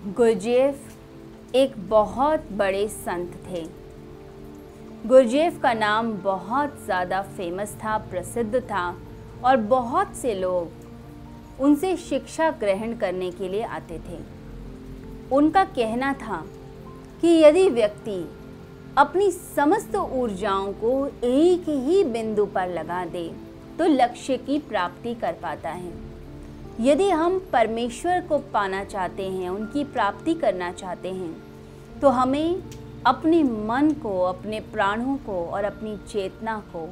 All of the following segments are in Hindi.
गुरजेफ एक बहुत बड़े संत थे। गुरजेफ का नाम बहुत ज़्यादा फ़ेमस था, प्रसिद्ध था और बहुत से लोग उनसे शिक्षा ग्रहण करने के लिए आते थे। उनका कहना था कि यदि व्यक्ति अपनी समस्त ऊर्जाओं को एक ही बिंदु पर लगा दे तो लक्ष्य की प्राप्ति कर पाता है। यदि हम परमेश्वर को पाना चाहते हैं, उनकी प्राप्ति करना चाहते हैं तो हमें अपने मन को, अपने प्राणों को और अपनी चेतना को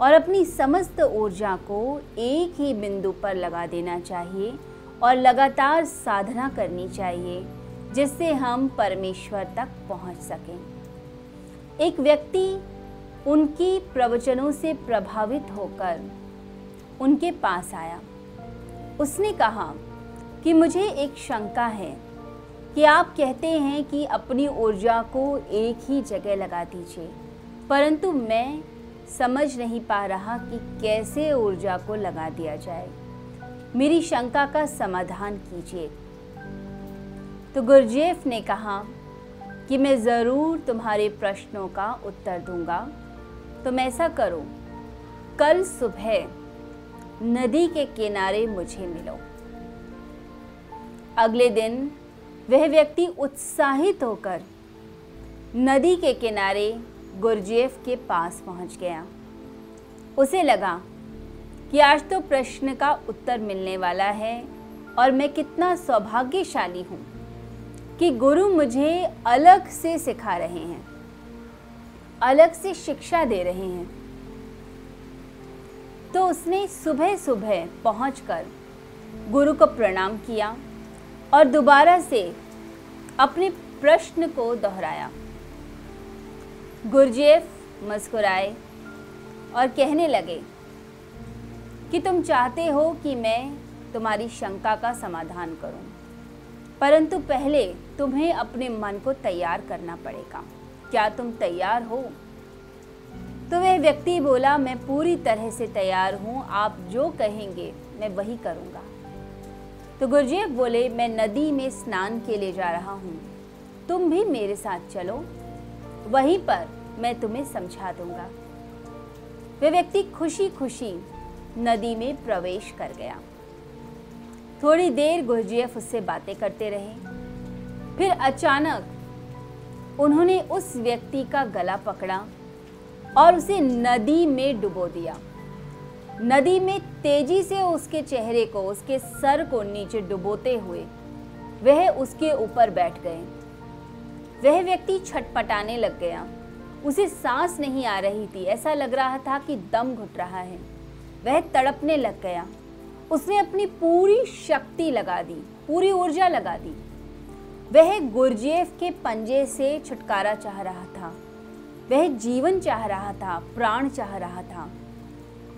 और अपनी समस्त ऊर्जा को एक ही बिंदु पर लगा देना चाहिए और लगातार साधना करनी चाहिए, जिससे हम परमेश्वर तक पहुँच सकें। एक व्यक्ति उनकी प्रवचनों से प्रभावित होकर उनके पास आया। उसने कहा कि मुझे एक शंका है कि आप कहते हैं कि अपनी ऊर्जा को एक ही जगह लगा दीजिए, परंतु मैं समझ नहीं पा रहा कि कैसे ऊर्जा को लगा दिया जाए। मेरी शंका का समाधान कीजिए। तो गुरजेफ ने कहा कि मैं ज़रूर तुम्हारे प्रश्नों का उत्तर दूँगा। तुम ऐसा करो, कल सुबह नदी के किनारे मुझे मिलो। अगले दिन वह व्यक्ति उत्साहित होकर नदी के किनारे गुरजेफ के पास पहुँच गया। उसे लगा कि आज तो प्रश्न का उत्तर मिलने वाला है और मैं कितना सौभाग्यशाली हूँ कि गुरु मुझे अलग से सिखा रहे हैं, अलग से शिक्षा दे रहे हैं। तो उसने सुबह सुबह पहुंचकर गुरु को प्रणाम किया और दोबारा से अपने प्रश्न को दोहराया। गुरजेफ मुस्कुराए और कहने लगे कि तुम चाहते हो कि मैं तुम्हारी शंका का समाधान करूँ, परंतु पहले तुम्हें अपने मन को तैयार करना पड़ेगा। क्या तुम तैयार हो तो वह व्यक्ति बोला, मैं पूरी तरह से तैयार हूँ, आप जो कहेंगे, मैं वही करूँगा. तो गुरजेब बोले, मैं नदी में स्नान के लिए जा रहा हूँ। तुम भी मेरे साथ चलो। वहीं पर मैं तुम्हें समझा दूँगा। वह व्यक्ति खुशी खुशी नदी में प्रवेश कर गया। थोड़ी देर गुरजेफ उससे बातें करते रहे। फिर अचानक उन्होंने उस व्यक्ति का गला पकड़ा। और उसे नदी में डुबो दिया। नदी में तेज़ी से उसके चेहरे को, उसके सर को नीचे डुबोते हुए वह उसके ऊपर बैठ गए। वह व्यक्ति छटपटाने लग गया। उसे सांस नहीं आ रही थी। ऐसा लग रहा था कि दम घुट रहा है। वह तड़पने लग गया। उसने अपनी पूरी शक्ति लगा दी, पूरी ऊर्जा लगा दी। वह गुरजेफ के पंजे से छुटकारा चाह रहा था। वह जीवन चाह रहा था, प्राण चाह रहा था।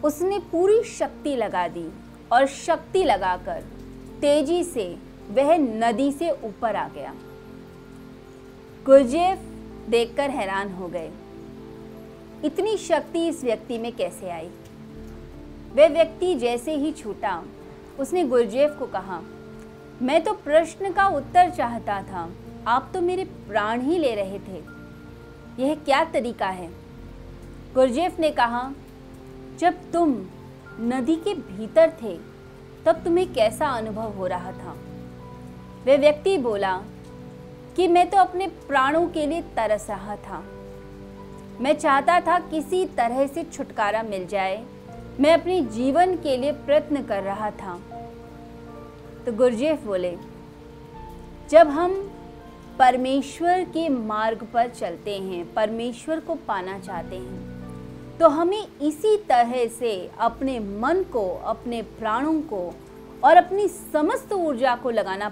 उसने पूरी शक्ति लगा दी और शक्ति लगाकर तेज़ी से वह नदी से ऊपर आ गया। गुरजेफ देखकर हैरान हो गए। इतनी शक्ति इस व्यक्ति में कैसे आई? वह व्यक्ति जैसे ही छूटा, उसने गुरजेफ को कहा, मैं तो प्रश्न का उत्तर चाहता था। आप तो मेरे प्राण ही ले रहे थे। यह क्या तरीका है? गुरजेफ ने कहा, जब तुम नदी के भीतर थे, तब तुम्हें कैसा अनुभव हो रहा था? वह व्यक्ति बोला, कि मैं तो अपने प्राणों के लिए तरस रहा था। मैं चाहता था किसी तरह से छुटकारा मिल जाए। मैं अपने जीवन के लिए प्रयत्न कर रहा था। तो गुरजेफ बोले, जब हम परमेश्वर के मार्ग पर चलते हैं, परमेश्वर को पाना चाहते हैं। तो हमें इसी तरह से अपने मन को, अपने प्राणों को और अपनी समस्त ऊर्जा को लगाना